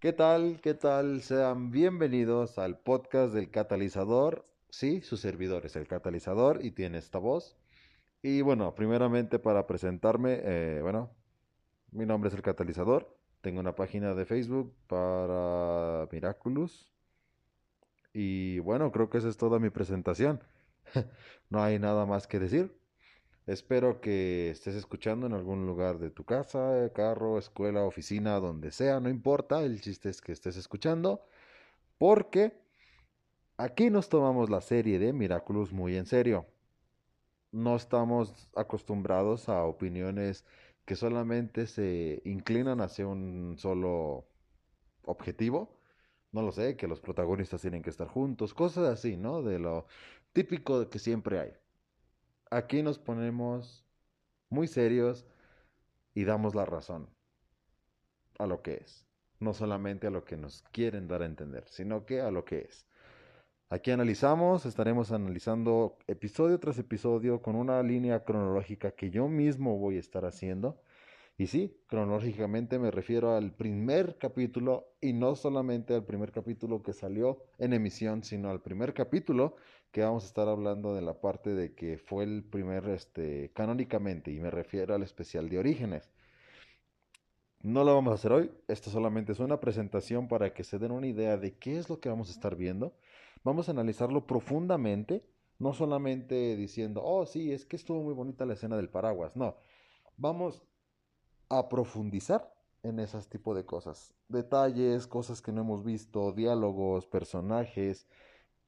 ¿Qué tal? ¿Qué tal? Sean bienvenidos al podcast del catalizador. Sí, su servidor es el catalizador y tiene esta voz. Y bueno, primeramente para presentarme, eh, bueno, mi nombre es el catalizador. Tengo una página de Facebook para Miraculous. Y bueno, creo que esa es toda mi presentación. no hay nada más que decir. Espero que estés escuchando en algún lugar de tu casa, carro, escuela, oficina, donde sea, no importa, el chiste es que estés escuchando, porque aquí nos tomamos la serie de Miraculous muy en serio. No estamos acostumbrados a opiniones que solamente se inclinan hacia un solo objetivo. No lo sé, que los protagonistas tienen que estar juntos, cosas así, ¿no? De lo típico que siempre hay aquí nos ponemos muy serios y damos la razón a lo que es. No solamente a lo que nos quieren dar a entender, sino que a lo que es. Aquí analizamos, estaremos analizando episodio tras episodio con una línea cronológica que yo mismo voy a estar haciendo. Y sí, cronológicamente me refiero al primer capítulo y no solamente al primer capítulo que salió en emisión, sino al primer capítulo que vamos a estar hablando de la parte de que fue el primer, este, canónicamente, y me refiero al especial de Orígenes. No lo vamos a hacer hoy, esto solamente es una presentación para que se den una idea de qué es lo que vamos a estar viendo. Vamos a analizarlo profundamente, no solamente diciendo, oh sí, es que estuvo muy bonita la escena del paraguas, no, vamos a profundizar en esas tipo de cosas, detalles, cosas que no hemos visto, diálogos, personajes,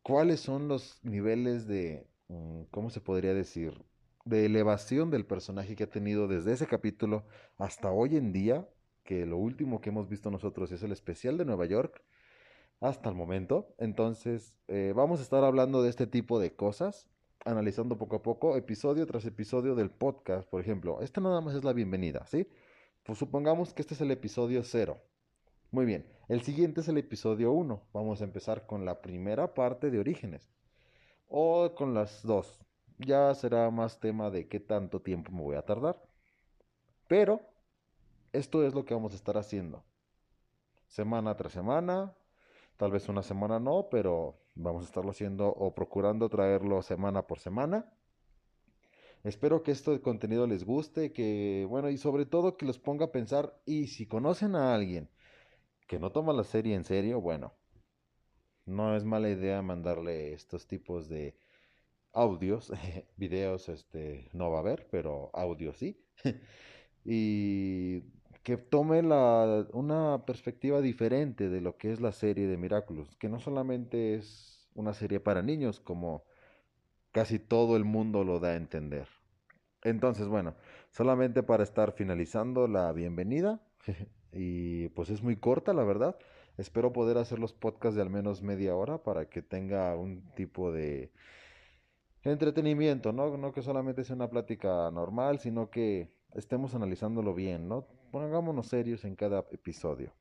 cuáles son los niveles de, mm, ¿cómo se podría decir? De elevación del personaje que ha tenido desde ese capítulo hasta hoy en día, que lo último que hemos visto nosotros es el especial de Nueva York, hasta el momento. Entonces, eh, vamos a estar hablando de este tipo de cosas, analizando poco a poco, episodio tras episodio del podcast, por ejemplo. Esta nada más es la bienvenida, ¿sí? Pues supongamos que este es el episodio cero. Muy bien, el siguiente es el episodio 1. Vamos a empezar con la primera parte de Orígenes. O con las dos. Ya será más tema de qué tanto tiempo me voy a tardar. Pero esto es lo que vamos a estar haciendo. Semana tras semana. Tal vez una semana no, pero vamos a estarlo haciendo o procurando traerlo semana por semana. Espero que este contenido les guste, que bueno, y sobre todo que los ponga a pensar y si conocen a alguien que no toma la serie en serio, bueno, no es mala idea mandarle estos tipos de audios, videos este no va a haber, pero audio sí. y que tome la, una perspectiva diferente de lo que es la serie de Miraculous, que no solamente es una serie para niños como casi todo el mundo lo da a entender. Entonces, bueno, solamente para estar finalizando la bienvenida, y pues es muy corta, la verdad. Espero poder hacer los podcasts de al menos media hora para que tenga un tipo de entretenimiento, ¿no? No que solamente sea una plática normal, sino que estemos analizándolo bien, ¿no? Pongámonos serios en cada episodio.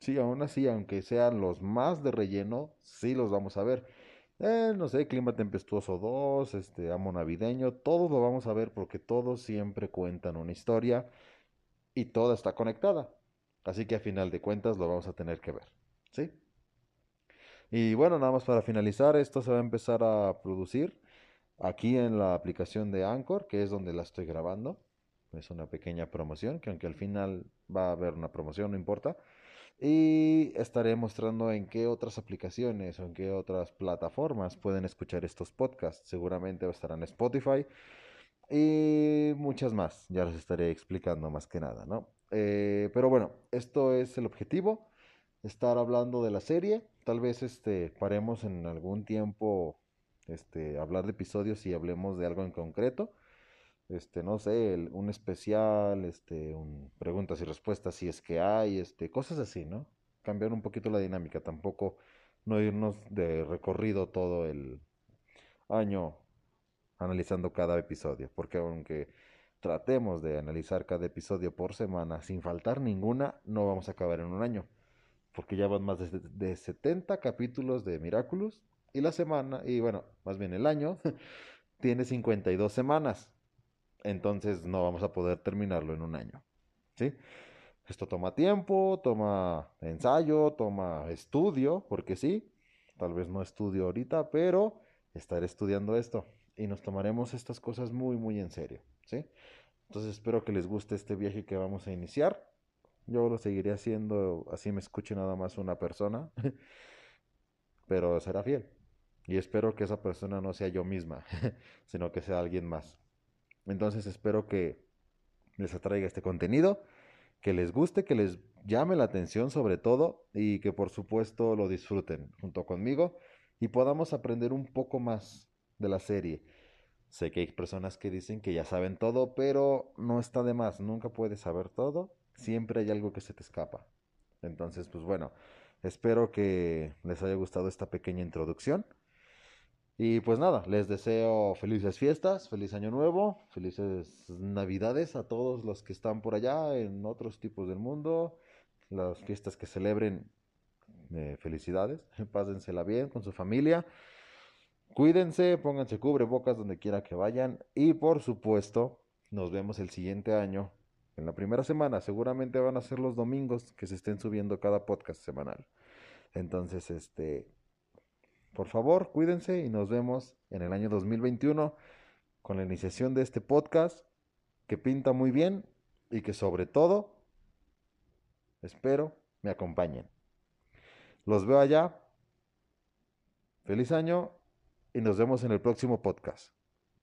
Sí, aún así, aunque sean los más de relleno, sí los vamos a ver. Eh, no sé, Clima Tempestuoso 2, este, Amo Navideño, todos lo vamos a ver porque todos siempre cuentan una historia y toda está conectada. Así que a final de cuentas lo vamos a tener que ver. ¿Sí? Y bueno, nada más para finalizar, esto se va a empezar a producir aquí en la aplicación de Anchor, que es donde la estoy grabando. Es una pequeña promoción, que aunque al final va a haber una promoción, no importa. Y estaré mostrando en qué otras aplicaciones o en qué otras plataformas pueden escuchar estos podcasts. Seguramente estarán en Spotify y muchas más. Ya les estaré explicando más que nada, ¿no? Eh, pero bueno, esto es el objetivo, estar hablando de la serie. Tal vez este, paremos en algún tiempo este, hablar de episodios y hablemos de algo en concreto. Este, no sé, un especial, este, un preguntas y respuestas si es que hay, este, cosas así, ¿no? Cambiar un poquito la dinámica, tampoco no irnos de recorrido todo el año analizando cada episodio, porque aunque tratemos de analizar cada episodio por semana sin faltar ninguna, no vamos a acabar en un año. Porque ya van más de, 70 capítulos de Miraculous y la semana, y bueno, más bien el año, tiene 52 semanas. Entonces no vamos a poder terminarlo en un año. ¿Sí? Esto toma tiempo, toma ensayo, toma estudio, porque sí, tal vez no estudio ahorita, pero estaré estudiando esto y nos tomaremos estas cosas muy, muy en serio, ¿sí? Entonces espero que les guste este viaje que vamos a iniciar. Yo lo seguiré haciendo, así me escuche nada más una persona, pero será fiel. Y espero que esa persona no sea yo misma, sino que sea alguien más. Entonces espero que les atraiga este contenido, que les guste, que les llame la atención sobre todo y que por supuesto lo disfruten junto conmigo y podamos aprender un poco más de la serie. Sé que hay personas que dicen que ya saben todo, pero no está de más, nunca puedes saber todo, siempre hay algo que se te escapa. Entonces, pues bueno, espero que les haya gustado esta pequeña introducción. Y pues nada, les deseo felices fiestas, feliz año nuevo, felices navidades a todos los que están por allá en otros tipos del mundo, las fiestas que celebren, eh, felicidades, pásensela bien con su familia, cuídense, pónganse cubrebocas donde quiera que vayan y por supuesto nos vemos el siguiente año. En la primera semana seguramente van a ser los domingos que se estén subiendo cada podcast semanal. Entonces, este, por favor, cuídense y nos vemos en el año 2021 con la iniciación de este podcast que pinta muy bien y que sobre todo, espero, me acompañen. Los veo allá. Feliz año y nos vemos en el próximo podcast.